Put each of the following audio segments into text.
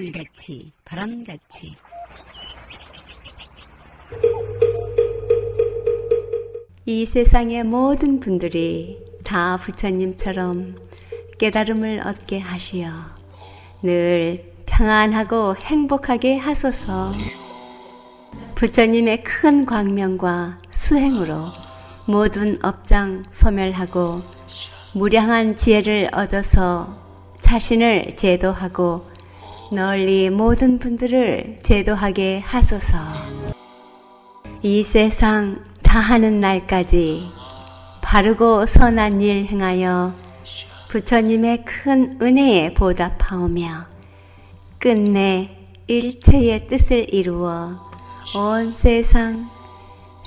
물같이 바람같이. 이 세상의 모든 분들이 다 부처님처럼 깨달음을 얻게 하시어 늘 평안하고 행복하게 하소서. 부처님의 큰 광명과 수행으로 모든 업장 소멸하고 무량한 지혜를 얻어서 자신을 제도하고 널리 모든 분들을 제도하게 하소서. 이 세상 다하는 날까지 바르고 선한 일 행하여 부처님의 큰 은혜에 보답하오며 끝내 일체의 뜻을 이루어 온 세상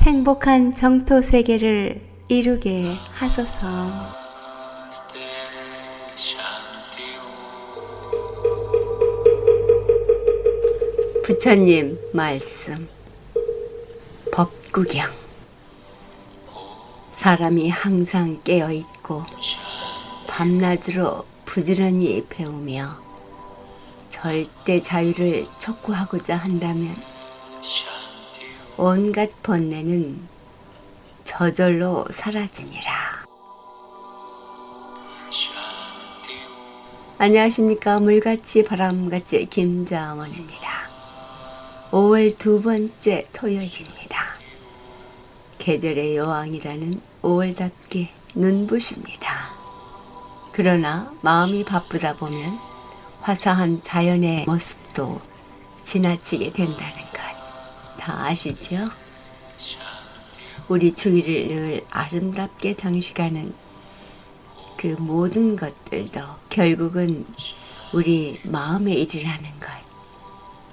행복한 정토 세계를 이루게 하소서. 부처님 말씀 법구경 사람이 항상 깨어 있고 밤낮으로 부지런히 배우며 절대 자유를 촉구하고자 한다면 온갖 번뇌는 저절로 사라지니라. 안녕하십니까. 물같이 바람같이 김자원입니다. 5월 두 번째 토요일입니다. 계절의 여왕이라는 5월답게 눈부십니다. 그러나 마음이 바쁘다 보면 화사한 자연의 모습도 지나치게 된다는 것 다 아시죠? 우리 주위를 늘 아름답게 장식하는 그 모든 것들도 결국은 우리 마음의 일이라는 것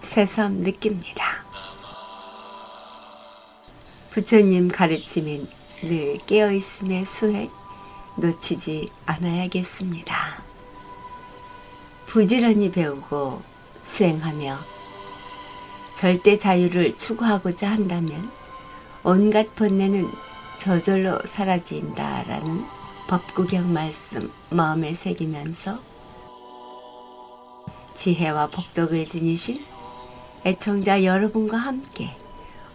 새삼 느낍니다. 부처님 가르침인 늘 깨어있음의 수행 놓치지 않아야겠습니다. 부지런히 배우고 수행하며 절대 자유를 추구하고자 한다면 온갖 번뇌는 저절로 사라진다라는 법구경 말씀 마음에 새기면서 지혜와 복덕을 지니신 애청자 여러분과 함께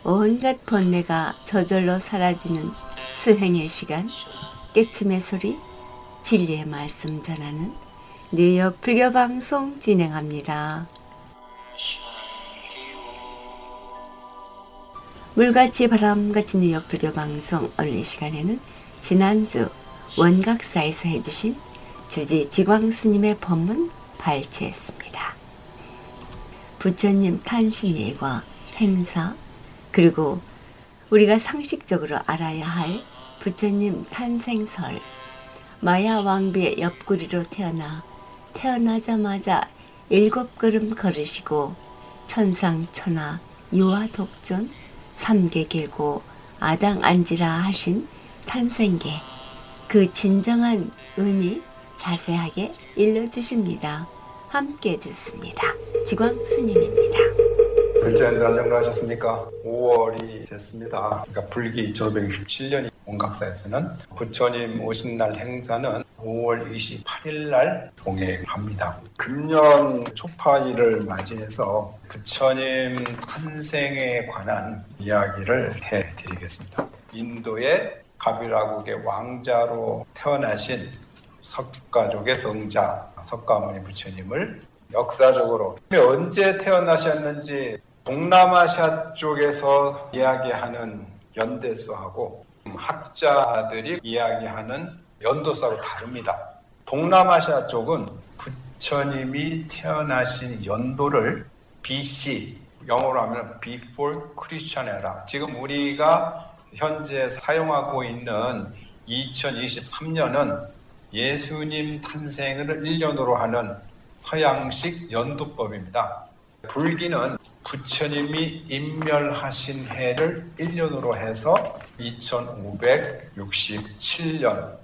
온갖 번뇌가 저절로 사라지는 수행의 시간 깨침의 소리 진리의 말씀 전하는 뉴욕 불교 방송 진행합니다. 물같이 바람같이 뉴욕 불교 방송 오늘 이 시간에는 지난주 원각사에서 해주신 주지 지광 스님의 법문 발췌했습니다. 부처님 탄신일과 행사 그리고 우리가 상식적으로 알아야 할 부처님 탄생설 마야 왕비의 옆구리로 태어나 태어나자마자 일곱 걸음 걸으시고 천상천하 유아 독존 삼계계고 아당 안지라 하신 탄생계 그 진정한 의미 자세하게 일러주십니다. 함께 듣습니다. 지광 스님입니다. 글자인들 안녕하셨습니까? 5월이 됐습니다. 그러니까 불기 1567년 원각사에서는 부처님 오신 날 행사는 5월 28일 날 동행합니다. 금년 초파일을 맞이해서 부처님 탄생에 관한 이야기를 해드리겠습니다. 인도의 가비라국의 왕자로 태어나신 석가족의 성자 석가모니 부처님을 역사적으로 언제 태어나셨는지 동남아시아 쪽에서 이야기하는 연대수하고 학자들이 이야기하는 연도수하고 다릅니다. 동남아시아 쪽은 부처님이 태어나신 연도를 BC, 영어로 하면 Before Christian Era. 지금 우리가 현재 사용하고 있는 2023년은 예수님 탄생을 1년으로 하는 서양식 연도법입니다. 불기는 부처님이 인멸하신 해를 1년으로 해서 2567년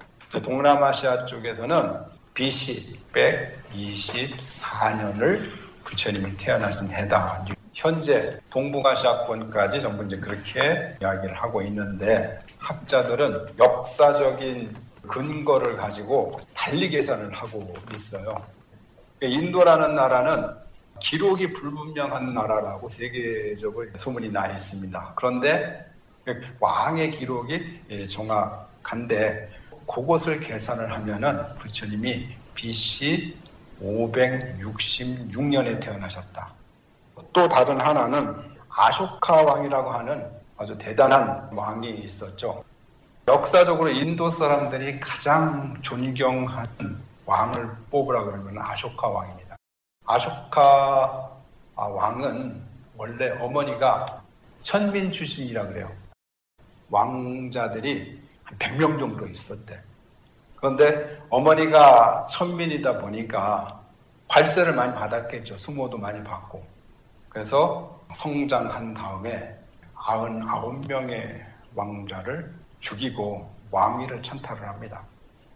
동남아시아 쪽에서는 BC 124년을 부처님이 태어나신 해다. 현재 동북아시아권까지 전부 이제 그렇게 이야기를 하고 있는데 학자들은 역사적인 근거를 가지고 달리 계산을 하고 있어요. 인도라는 나라는 기록이 불분명한 나라라고 세계적으로 소문이 나 있습니다. 그런데 왕의 기록이 예, 정확한데 그것을 계산을 하면은 부처님이 BC 566년에 태어나셨다. 또 다른 하나는 아쇼카 왕이라고 하는 아주 대단한 왕이 있었죠. 역사적으로 인도 사람들이 가장 존경하는 왕을 뽑으라 그러면 아쇼카 왕입니다. 아쇼카 왕은 원래 어머니가 천민 출신이라 그래요. 왕자들이 한 100명 정도 있었대. 그런데 어머니가 천민이다 보니까 관세를 많이 받았겠죠. 수모도 많이 받고. 그래서 성장한 다음에 99명의 왕자를 죽이고 왕위를 천탈을 합니다.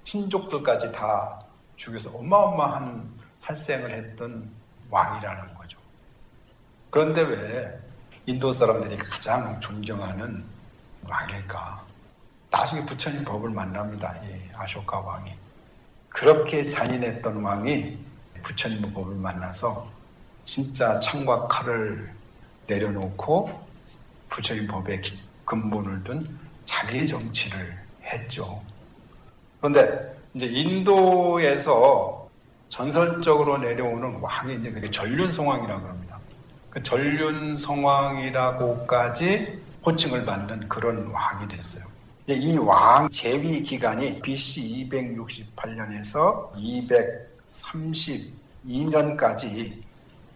친족들까지 다 죽여서 어마어마한 살생을 했던 왕이라는 거죠. 그런데 왜 인도 사람들이 가장 존경하는 왕일까? 나중에 부처님 법을 만납니다. 이 아쇼카 왕이. 그렇게 잔인했던 왕이 부처님의 법을 만나서 진짜 창과 칼을 내려놓고 부처님 법의 근본을 둔 자기 정치를 했죠. 그런데 이제 인도에서 전설적으로 내려오는 왕이 이제 그게 전륜성왕이라고 합니다. 그 전륜성왕이라고까지 호칭을 받는 그런 왕이 됐어요. 이 왕 재위 기간이 BC 268년에서 232년까지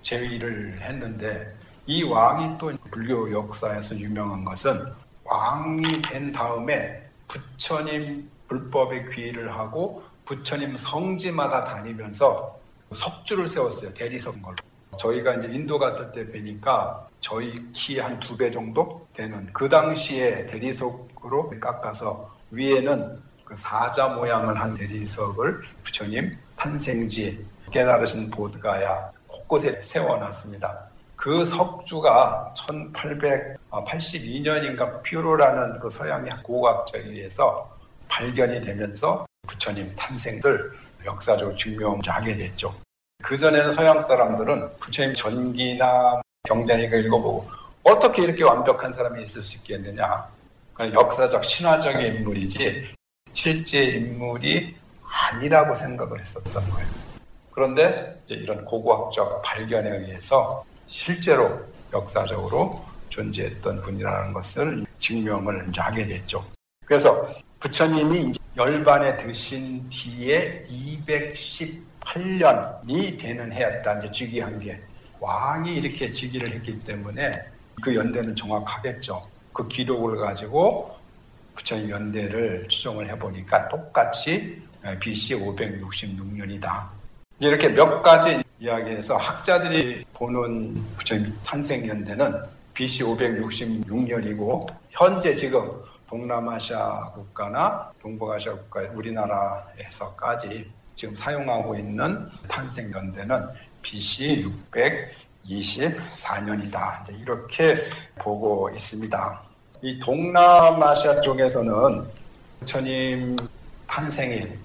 재위를 했는데 이 왕이 또 불교 역사에서 유명한 것은 왕이 된 다음에 부처님 불법에 귀의를 하고 부처님 성지마다 다니면서 석주를 세웠어요. 대리석 걸로. 저희가 이제 인도 갔을 때 뵈니까 저희 키 한 두 배 정도 되는 그 당시에 대리석으로 깎아서 위에는 그 사자 모양을 한 대리석을 부처님 탄생지 깨달으신 보드가야 곳곳에 세워놨습니다. 그 석주가 1882년인가 퓨로라는 그 서양의 고고학자에 의해서 발견이 되면서 부처님 탄생을 역사적으로 증명하게 됐죠. 그전에는 서양 사람들은 부처님 전기나 경전이가 읽어보고 어떻게 이렇게 완벽한 사람이 있을 수 있겠느냐. 역사적 신화적인 인물이지 실제 인물이 아니라고 생각을 했었던 거예요. 그런데 이런 고고학적 발견에 의해서 실제로 역사적으로 존재했던 분이라는 것을 증명을 하게 됐죠. 그래서 부처님이 열반에 드신 뒤에 218년이 되는 해였다. 이제 즉위한 게 왕이 이렇게 즉위를 했기 때문에 그 연대는 정확하겠죠. 그 기록을 가지고 부처님 연대를 추정을 해보니까 똑같이 BC 566년이다. 이렇게 몇 가지 이야기해서 학자들이 보는 부처님 탄생 연대는 BC 566년이고 현재 지금 동남아시아 국가나 동북아시아 국가 우리나라에서까지 지금 사용하고 있는 탄생 연대는 BC 624년이다. 이렇게 보고 있습니다. 이 동남아시아 쪽에서는 부처님 탄생일,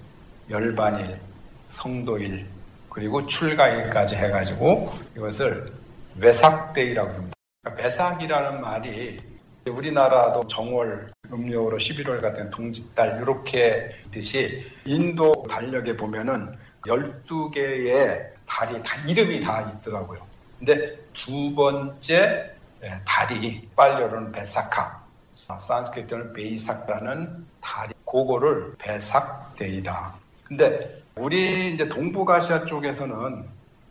열반일, 성도일, 그리고 출가일까지 해가지고 이것을 외삭데이라고 합니다. 그러니까 외삭이라는 말이 우리나라도 정월, 음력으로 11월 같은 동짓달 이렇게 뜻이 인도 달력에 보면은 12개의 달이 다 이름이 다 있더라고요. 근데 두 번째 달이 빨려는 베사카, 산스크리트는 베이삭라는 달이 그거를 베삭데이다. 근데 우리 이제 동북아시아 쪽에서는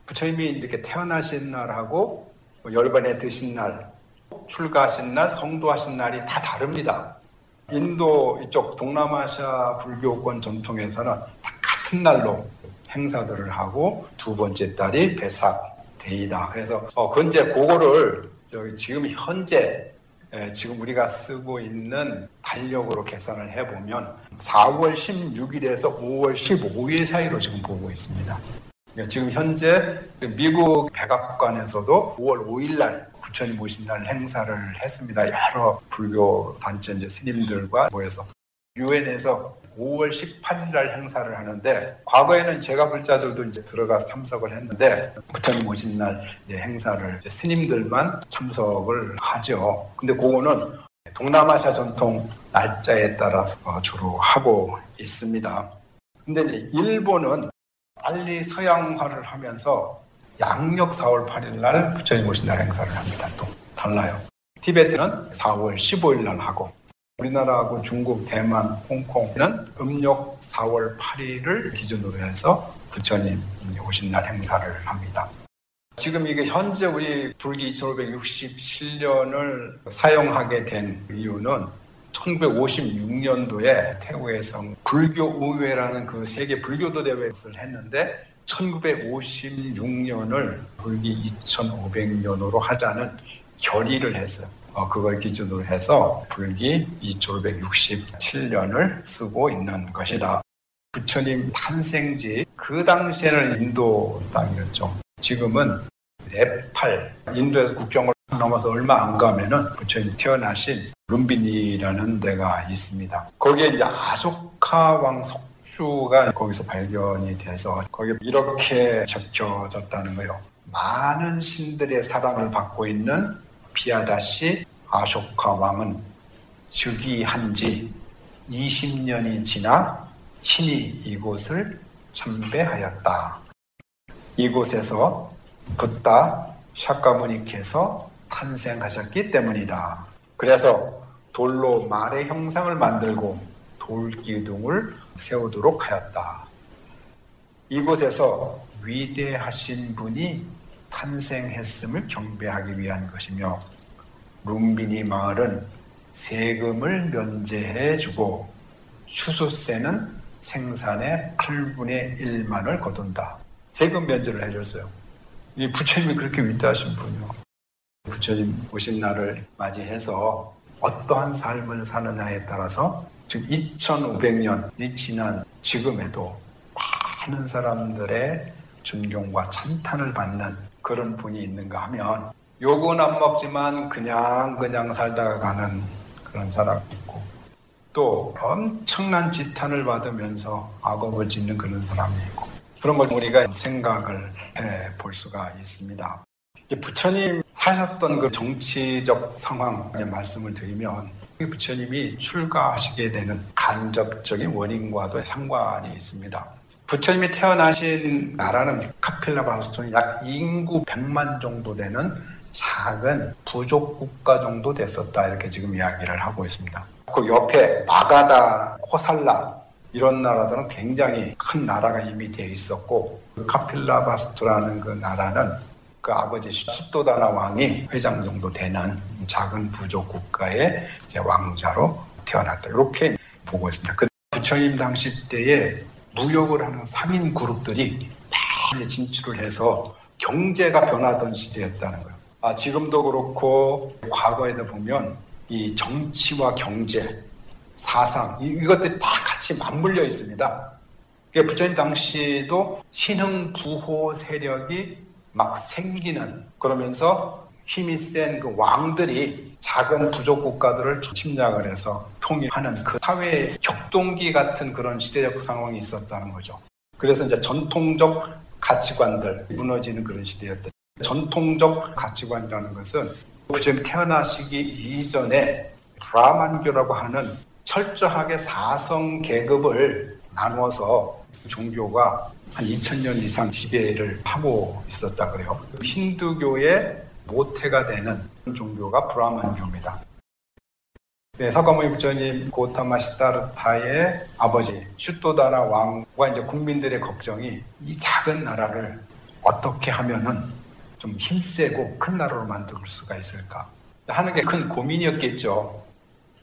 부처님이 이렇게 태어나신 날하고 뭐 열반에 드신 날, 출가하신 날, 성도하신 날이 다 다릅니다. 인도 이쪽 동남아시아 불교권 전통에서는 다 같은 날로 행사들을 하고 두 번째 달이 배삭 데이다. 그래서 어 근데 그거를 지금 현재 지금 우리가 쓰고 있는 달력으로 계산을 해보면 4월 16일에서 5월 15일 사이로 지금 보고 있습니다. 그러니까 지금 현재 미국 백악관에서도 5월 5일 날 부처님 오신 날 행사를 했습니다. 여러 불교 단체 이제 스님들과 모여서 유엔에서 5월 18일 날 행사를 하는데 과거에는 제가 불자들도 이제 들어가서 참석을 했는데 부처님 오신 날 행사를 스님들만 참석을 하죠. 근데 그거는 동남아시아 전통 날짜에 따라서 주로 하고 있습니다. 근데 일본은 빨리 서양화를 하면서 양력 4월 8일 날 부처님 오신 날 행사를 합니다. 또 달라요. 티베트는 4월 15일 날 하고 우리나라하고 중국, 대만, 홍콩은 음력 4월 8일을 기준으로 해서 부처님 오신 날 행사를 합니다. 지금 이게 현재 우리 불기 2567년을 사용하게 된 이유는 1956년도에 태국에서 불교 의회라는 그 세계 불교도 대회를 했는데 1956년을 불기 2500년으로 하자는 결의를 했어요. 어, 그걸 기준으로 해서 불기 2567년을 쓰고 있는 것이다. 부처님 탄생지 그 당시에는 인도 땅이었죠. 지금은 네팔, 인도에서 국경을 넘어서 얼마 안 가면은 부처님 태어나신 룸비니라는 데가 있습니다. 거기에 이제 아조카 왕 속주가 거기서 발견이 돼서 거기에 이렇게 적혀졌다는 거예요. 많은 신들의 사랑을 받고 있는 비아다시 아쇼카 왕은 즉위한 지 20년이 지나 친히 이곳을 참배하였다. 이곳에서 붓다 샤카무니께서 탄생하셨기 때문이다. 그래서 돌로 말의 형상을 만들고 돌기둥을 세우도록 하였다. 이곳에서 위대하신 분이 탄생했음을 경배하기 위한 것이며 룸비니 마을은 세금을 면제해 주고 추수세는 생산의 8분의 1만을 거둔다. 세금 면제를 해줬어요. 이 부처님이 그렇게 위대하신 분이요. 부처님 오신 날을 맞이해서 어떠한 삶을 사느냐에 따라서 지금 2500년이 지난 지금에도 많은 사람들의 존경과 찬탄을 받는 그런 분이 있는가 하면 욕은 안 먹지만 그냥 그냥 살다가 가는 그런 사람이 있고 또 엄청난 지탄을 받으면서 악업을 짓는 그런 사람이 있고 그런 걸 우리가 생각을 해 볼 수가 있습니다. 이제 부처님 사셨던 그 정치적 상황 말씀을 드리면 부처님이 출가하시게 되는 간접적인 원인과도 상관이 있습니다. 부처님이 태어나신 나라는 카필라 바스톤이 약 인구 100만 정도 되는 작은 부족 국가 정도 됐었다 이렇게 지금 이야기를 하고 있습니다. 그 옆에 마가다, 코살라 이런 나라들은 굉장히 큰 나라가 이미 되어 있었고 그 카필라 바스투라는 그 나라는 그 아버지 수도다나 왕이 회장 정도 되는 작은 부족 국가의 왕자로 태어났다 이렇게 보고 있습니다. 그 부처님 당시 때에 무역을 하는 상인 그룹들이 많이 진출을 해서 경제가 변하던 시대였다는 거예요. 아, 지금도 그렇고 과거에도 보면 이 정치와 경제, 사상 이것들이 다 같이 맞물려 있습니다. 부처님 당시도 신흥 부호 세력이 막 생기는 그러면서 힘이 센 그 왕들이 작은 부족 국가들을 침략을 해서 통일하는 그 사회의 격동기 같은 그런 시대적 상황이 있었다는 거죠. 그래서 이제 전통적 가치관들 무너지는 그런 시대였다. 전통적 가치관이라는 것은 부처님 태어나시기 이전에 브라만교라고 하는 철저하게 사성 계급을 나누어서 종교가 한 2000년 이상 지배를 하고 있었다 그래요. 힌두교의 모태가 되는 종교가 브라만교입니다. 네, 사과모니 부처님 고타마 시타르타의 아버지 슈토다나 왕과 이제 국민들의 걱정이 이 작은 나라를 어떻게 하면은 좀 힘세고 큰 나라로 만들 수가 있을까 하는 게 큰 고민이었겠죠.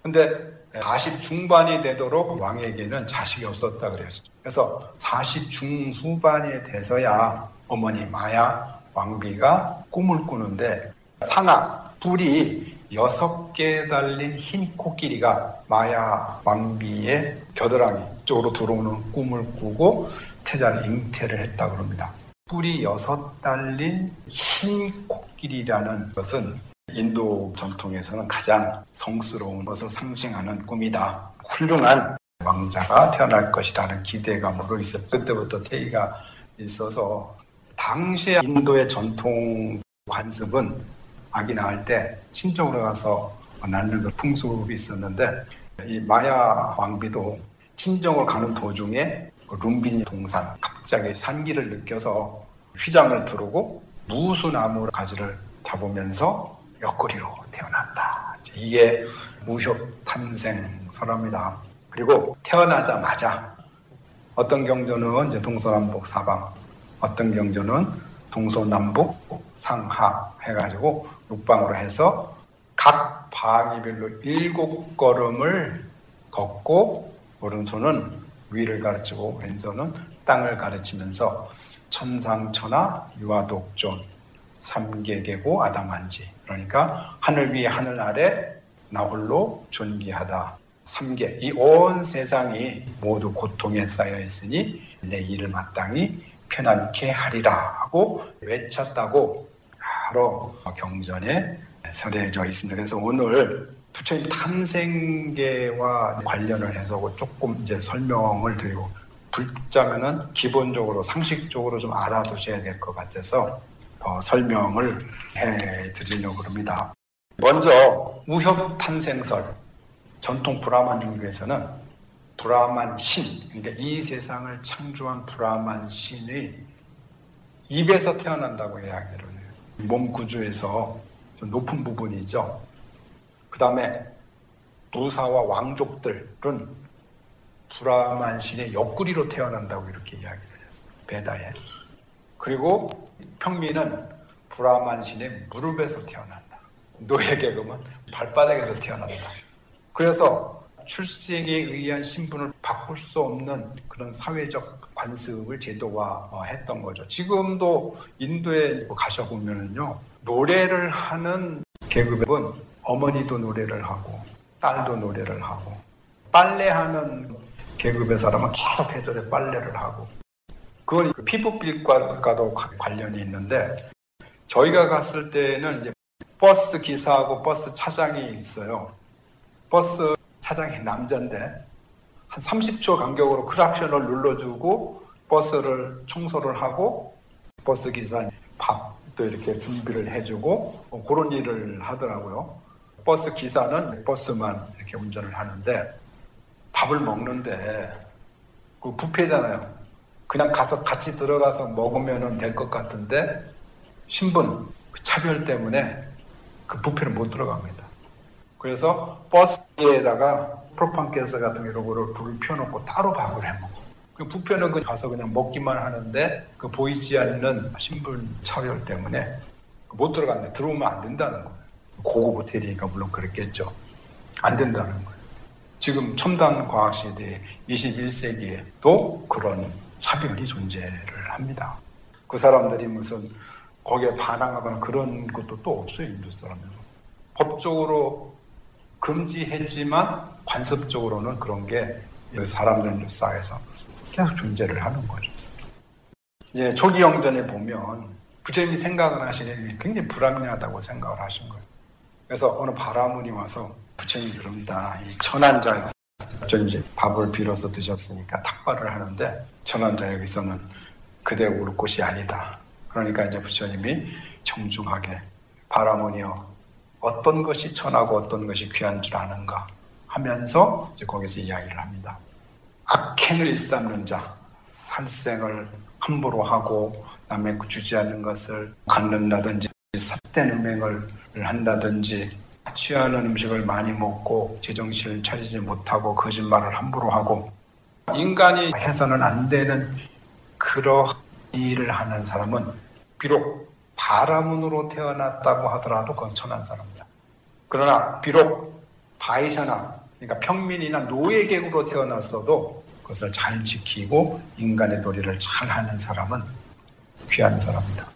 근데 40 중반이 되도록 왕에게는 자식이 없었다 그랬어요. 그래서 40 중후반이 돼서야 어머니 마야 왕비가 꿈을 꾸는데 상아 불이 여섯 개 달린 흰 코끼리가 마야 왕비의 겨드랑이 쪽으로 들어오는 꿈을 꾸고 태자를 잉태를 했다 그럽니다. 뿔이 여섯 달린 흰 코끼리라는 것은 인도 전통에서는 가장 성스러운 것을 상징하는 꿈이다. 훌륭한 왕자가 태어날 것이라는 기대감으로 있었 그때부터 태희가 있어서 당시에 인도의 전통 관습은 아기 낳을 때 친정으로 가서 낳는 그 풍습이 있었는데 이 마야 왕비도 친정을 가는 도중에 룸비니 동산 갑자기 산기를 느껴서 휘장을 두르고 무수나무 가지를 잡으면서 옆구리로 태어난다. 이게 무협 탄생설합니다. 그리고 태어나자마자 어떤 경전은 동서남북 사방, 어떤 경전은 동서남북 상하 해가지고 육방으로 해서 각 방위별로 일곱 걸음을 걷고 오른손은 위를 가르치고 왼손은 땅을 가르치면서 천상천하 유아독존 삼계계고 아담한지 그러니까 하늘 위에 하늘 아래 나 홀로 존귀하다. 삼계 이 온 세상이 모두 고통에 쌓여 있으니 내 일을 마땅히 편안케 하리라 하고 외쳤다고 여러 경전에 설해져 있습니다. 그래서 오늘 부처님 탄생계와 관련을 해서 조금 이제 설명을 드리고 붙자면은 기본적으로 상식적으로 좀 알아두셔야 될 것 같아서 더 설명을 해 드리려고 합니다. 먼저 우협 탄생설 전통 브라만 종교에서는 브라만 신 그러니까 이 세상을 창조한 브라만 신의 입에서 태어난다고 이야기를 해요. 몸 구조에서 좀 높은 부분이죠. 그 다음에 부사와 왕족들은 브라만 신의 옆구리로 태어난다고 이렇게 이야기를 했습니다. 베다에. 그리고 평민은 브라만 신의 무릎에서 태어난다. 노예 계급은 발바닥에서 태어난다. 그래서 출생에 의한 신분을 바꿀 수 없는 그런 사회적 관습을 제도화했던 거죠. 지금도 인도에 가셔보면은요, 노래를 하는 계급은 어머니도 노래를 하고, 딸도 노래를 하고, 빨래하는 계급의 사람은 계속 해절에 빨래를 하고, 그건 피부빛과도 관련이 있는데, 저희가 갔을 때는 버스 기사하고 버스 차장이 있어요. 버스 차장이 남자인데 한 30초 간격으로 크락션을 눌러주고 버스를 청소를 하고 버스 기사 밥도 이렇게 준비를 해주고 뭐 그런 일을 하더라고요. 버스 기사는 버스만 이렇게 운전을 하는데 밥을 먹는데 그 부페잖아요. 그냥 가서 같이 들어가서 먹으면 될 것 같은데 신분 그 차별 때문에 그 부페를 못 들어갑니다. 그래서 버스에다가 프로판 가스 같은 이런 거를 불을 펴놓고 따로 밥을 해 먹어. 그 부표는 그 가서 그냥 먹기만 하는데 그 보이지 않는 신분 차별 때문에 못 들어갔네. 들어오면 안 된다는 거예요. 고급 호텔이니까 물론 그랬겠죠. 안 된다는 거예요. 지금 첨단 과학 시대 21세기에도 그런 차별이 존재를 합니다. 그 사람들이 무슨 거기에 반항하거나 그런 것도 또 없어요. 인도 사람들은. 법적으로 금지했지만 관습적으로는 그런 게 사람들 사이에서 계속 존재를 하는 거죠. 이제 초기 영전에 보면 부처님이 생각을 하시니 굉장히 불합리하다고 생각을 하신 거예요. 그래서 어느 바라문이 와서 부처님 그럽니다. 이 천한자요. 부처님 이제 밥을 빌어서 드셨으니까 탁발을 하는데 천한자 여기서는 그대 올 곳이 아니다. 그러니까 이제 부처님이 정중하게 바라문이여 어떤 것이 천하고 어떤 것이 귀한 줄 아는가 하면서 이제 거기서 이야기를 합니다. 악행을 일삼는 자, 살생을 함부로 하고 남의 주지 않는 것을 갖는다든지 삿된 음행을 한다든지 취하는 음식을 많이 먹고 제정신을 차리지 못하고 거짓말을 함부로 하고 인간이 해서는 안 되는 그러한 일을 하는 사람은 비록 바라문으로 태어났다고 하더라도 그건 천한 사람이다. 그러나 비록 바이샤나 그러니까 평민이나 노예 계급으로 태어났어도 그것을 잘 지키고 인간의 도리를 잘 하는 사람은 귀한 사람이다.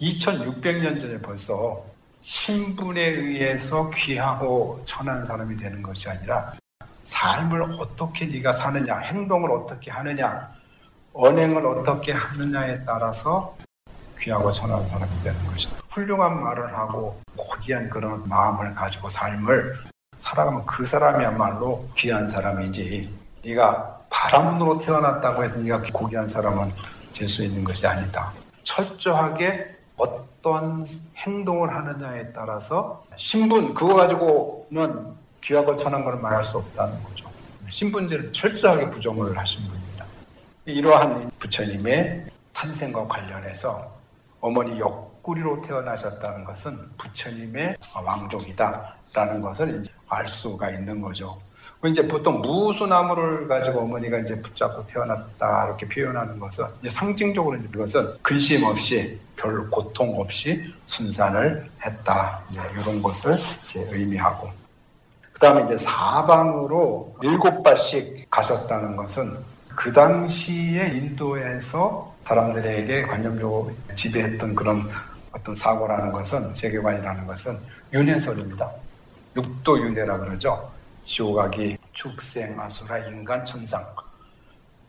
2600년 전에 벌써 신분에 의해서 귀하고 천한 사람이 되는 것이 아니라 삶을 어떻게 네가 사느냐, 행동을 어떻게 하느냐, 언행을 어떻게 하느냐에 따라서 귀하고 천한 사람이 되는 것이다. 훌륭한 말을 하고 고귀한 그런 마음을 가지고 삶을 살아가면 그 사람이야말로 귀한 사람이지 네가 바람으로 태어났다고 해서 네가 고귀한 사람은 될 수 있는 것이 아니다. 철저하게 어떤 행동을 하느냐에 따라서 신분 그거 가지고는 귀하고 천한 걸 말할 수 없다는 거죠. 신분제를 철저하게 부정을 하신 분입니다. 이러한 부처님의 탄생과 관련해서 어머니 옆구리로 태어나셨다는 것은 부처님의 왕족이다라는 것을 알 수가 있는 거죠. 이제 보통 무수나무를 가지고 어머니가 이제 붙잡고 태어났다 이렇게 표현하는 것은 상징적으로 이것은 근심 없이 별 고통 없이 순산을 했다 이런 것을 이제 의미하고 그 다음에 이제 사방으로 일곱 발씩 가셨다는 것은 그 당시에 인도에서 사람들에게 관념적으로 지배했던 그런 어떤 사고라는 것은 세계관이라는 것은 윤회설입니다. 육도 윤회라 그러죠. 지옥하기 축생 아수라 인간 천상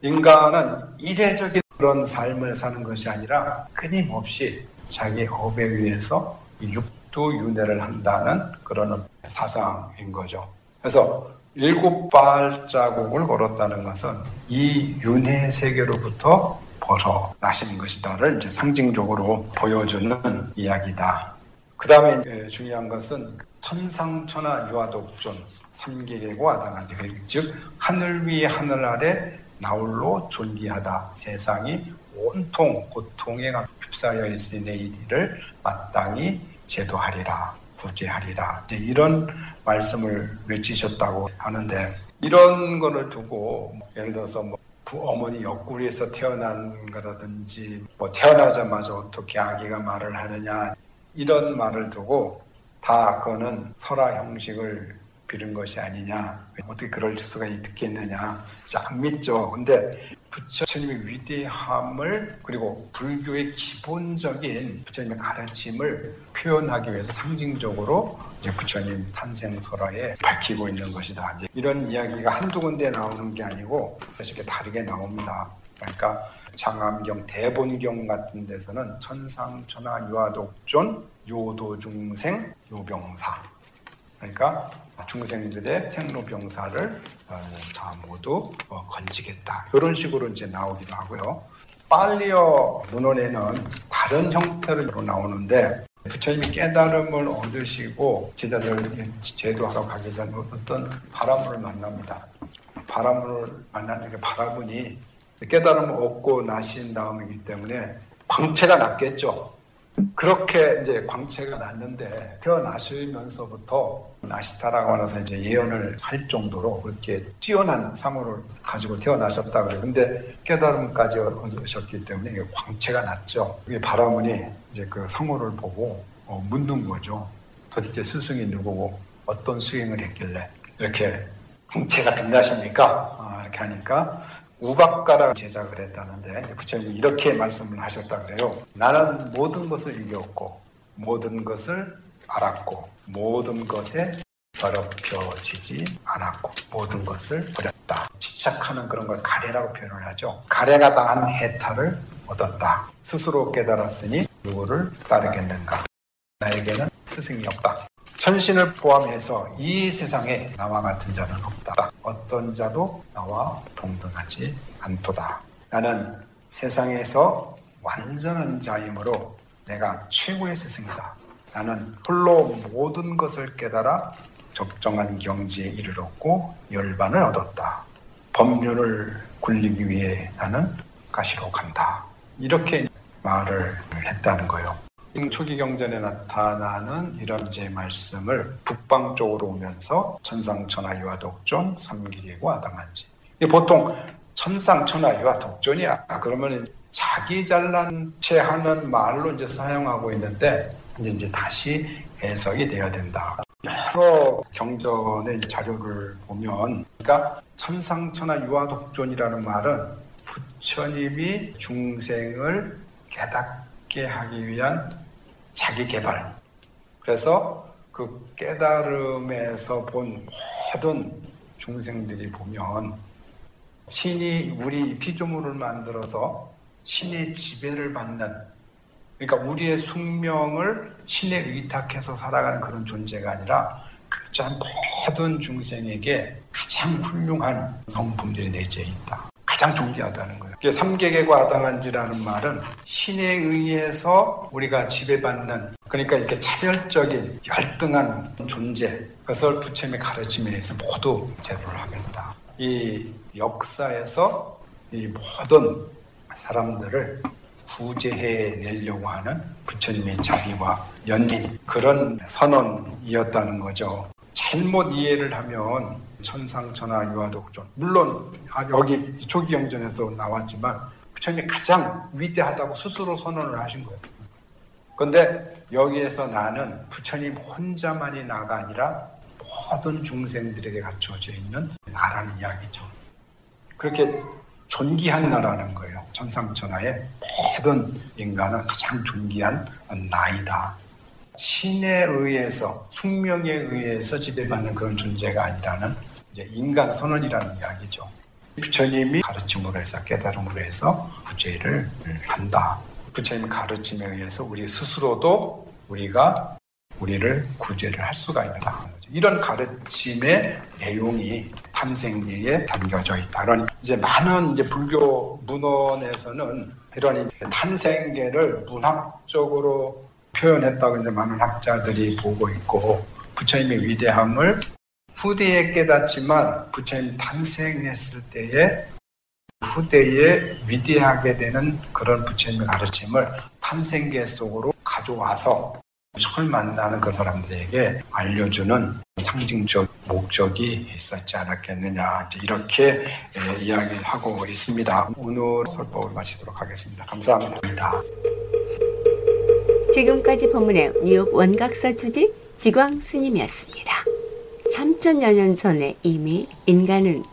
인간은 이례적인 그런 삶을 사는 것이 아니라 끊임없이 자기 업에 의해서 육도 윤회를 한다는 그런 사상인 거죠. 그래서 일곱 발자국을 걸었다는 것은 이 윤회 세계로부터 벗어나시는 것이다를 이제 상징적으로 보여주는 이야기다. 그 다음에 중요한 것은 천상천하 유아독존 삼계계고 아당한테 즉 하늘 위 하늘 아래 나홀로 존귀하다 세상이 온통 고통에 휩싸여 있으니 이들을 마땅히 제도하리라 구제하리라. 이런 말씀을 외치셨다고 하는데 이런 거를 두고 예를 들어서 뭐 어머니 옆구리에서 태어난 거라든지 뭐 태어나자마자 어떻게 아기가 말을 하느냐 이런 말을 두고 다 그거는 설화 형식을 빌은 것이 아니냐. 어떻게 그럴 수가 있겠느냐. 안 믿죠. 근데 부처님의 위대함을 그리고 불교의 기본적인 부처님의 가르침을 표현하기 위해서 상징적으로 부처님 탄생설화에 밝히고 있는 것이다. 이런 이야기가 한두 군데 나오는 게 아니고 이렇게 다르게 나옵니다. 그러니까 장암경 대본경 같은 데서는 천상천하 유아독존 요도중생 요병사. 그러니까 중생들의 생로병사를 어, 다 모두 어, 건지겠다 이런 식으로 이제 나오기도 하고요. 빨리어 문헌에는 다른 형태로 나오는데 부처님이 깨달음을 얻으시고 제자들 제도하러 가기 전 어떤 바람을 만납니다. 바람을 만나는 게 바라보니 깨달음을 얻고 나신 다음이기 때문에 광채가 났겠죠. 그렇게 이제 광채가 났는데 태어나시면서부터 나시타라고 하면서 이제 예언을 할 정도로 그렇게 뛰어난 상호를 가지고 태어나셨다 그래요. 근데 깨달음까지 얻으셨기 때문에 이게 광채가 났죠. 그게 바라문이 이제 그 상호를 보고 어, 묻는 거죠. 도대체 스승이 누구고 어떤 수행을 했길래 이렇게 광채가 빛나십니까? 어, 이렇게 하니까 우박가라 제작을 했다는데 부처님이 이렇게 말씀을 하셨다 그래요. 나는 모든 것을 이겼고 모든 것을 알았고 모든 것에 더럽혀지지 않았고 모든 것을 버렸다. 집착하는 그런 걸 가래라고 표현을 하죠. 가래가 당한 해탈을 얻었다. 스스로 깨달았으니 누구를 따르겠는가? 나에게는 스승이 없다. 천신을 포함해서 이 세상에 나와 같은 자는 없다. 어떤 자도 나와 동등하지 않도다. 나는 세상에서 완전한 자이므로 내가 최고의 스승이다. 나는 홀로 모든 것을 깨달아 적정한 경지에 이르렀고 열반을 얻었다. 법륜을 굴리기 위해 나는 가시로 간다. 이렇게 말을 했다는 거예요. 초기 경전에 나타나는 이런 제 말씀을 북방 쪽으로 오면서 천상천하 유아 독존 삼기계고 아당한지 보통 천상천하 유아 독존이야 그러면 자기 잘난 채 하는 말로 이제 사용하고 있는데 이제, 이제 다시 해석이 돼야 된다. 여러 경전의 자료를 보면 그러니까 천상천하 유아독존이라는 말은 부처님이 중생을 깨닫게 하기 위한 자기 개발. 그래서 그 깨달음에서 본 모든 중생들이 보면 신이 우리 피조물을 만들어서 신의 지배를 받는 그러니까 우리의 숙명을 신에 의탁해서 살아가는 그런 존재가 아니라 모든 중생에게 가장 훌륭한 성품들이 내재해 있다. 가장 존귀하다는 거예요. 이게 삼계계과 아당한지라는 말은 신에 의해서 우리가 지배받는 그러니까 이렇게 차별적인 열등한 존재 그것을 부처님의 가르침에 의해서 모두 제도를 하겠다. 이 역사에서 이 모든 사람들을 구제해 내려고 하는 부처님의 자비와 연민 그런 선언이었다는 거죠. 잘못 이해를 하면 천상천하 유아독존 물론 아, 여기 초기 경전에도 나왔지만 부처님이 가장 위대하다고 스스로 선언을 하신 거예요. 그런데 여기에서 나는 부처님 혼자만이 나가 아니라 모든 중생들에게 갖춰져 있는 나라는 이야기죠. 그렇게 존귀한 나라는 거예요. 천상천하의 모든 인간은 가장 존귀한 나이다. 신에 의해서 숙명에 의해서 지배받는 그런 존재가 아니라는 이제 인간 선언이라는 이야기죠. 부처님이 가르침으로 해서 깨달음으로 해서 구제를 한다. 부처님 가르침에 의해서 우리 스스로도 우리가 우리를 구제를 할 수가 있다. 이런 가르침의 내용이 탄생기에 담겨져 있다. 그런 이제 많은 이제 불교 문헌에서는 이런 탄생계를 문학적으로 표현했다고 이제 많은 학자들이 보고 있고 부처님의 위대함을 후대에 깨닫지만 부처님 탄생했을 때에 후대에 위대하게 되는 그런 부처님의 가르침을 탄생계 속으로 가져와서 처음 만나는 그 사람들에게 알려주는 상징적 목적이 있었지 않았겠느냐 이렇게 예, 이야기하고 있습니다. 오늘 설법을 마치도록 하겠습니다. 감사합니다. 지금까지 본문의 뉴욕 원각사 주지 지광 스님이었습니다. 3천여 년 전에 이미 인간은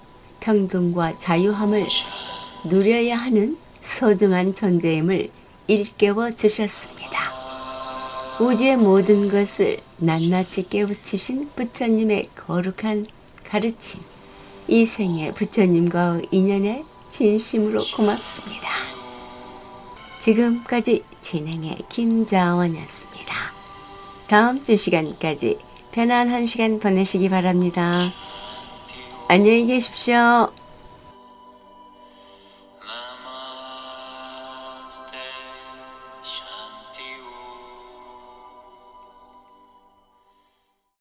평등과 자유함을 누려야 하는 소중한 존재임을 일깨워 주셨습니다. 우주의 모든 것을 낱낱이 깨우치신 부처님의 거룩한 가르침, 이 생에 부처님과의 인연에 진심으로 고맙습니다. 지금까지 진행의 김자원이었습니다. 다음 주 시간까지 편안한 시간 보내시기 바랍니다. 안녕히 계십시오.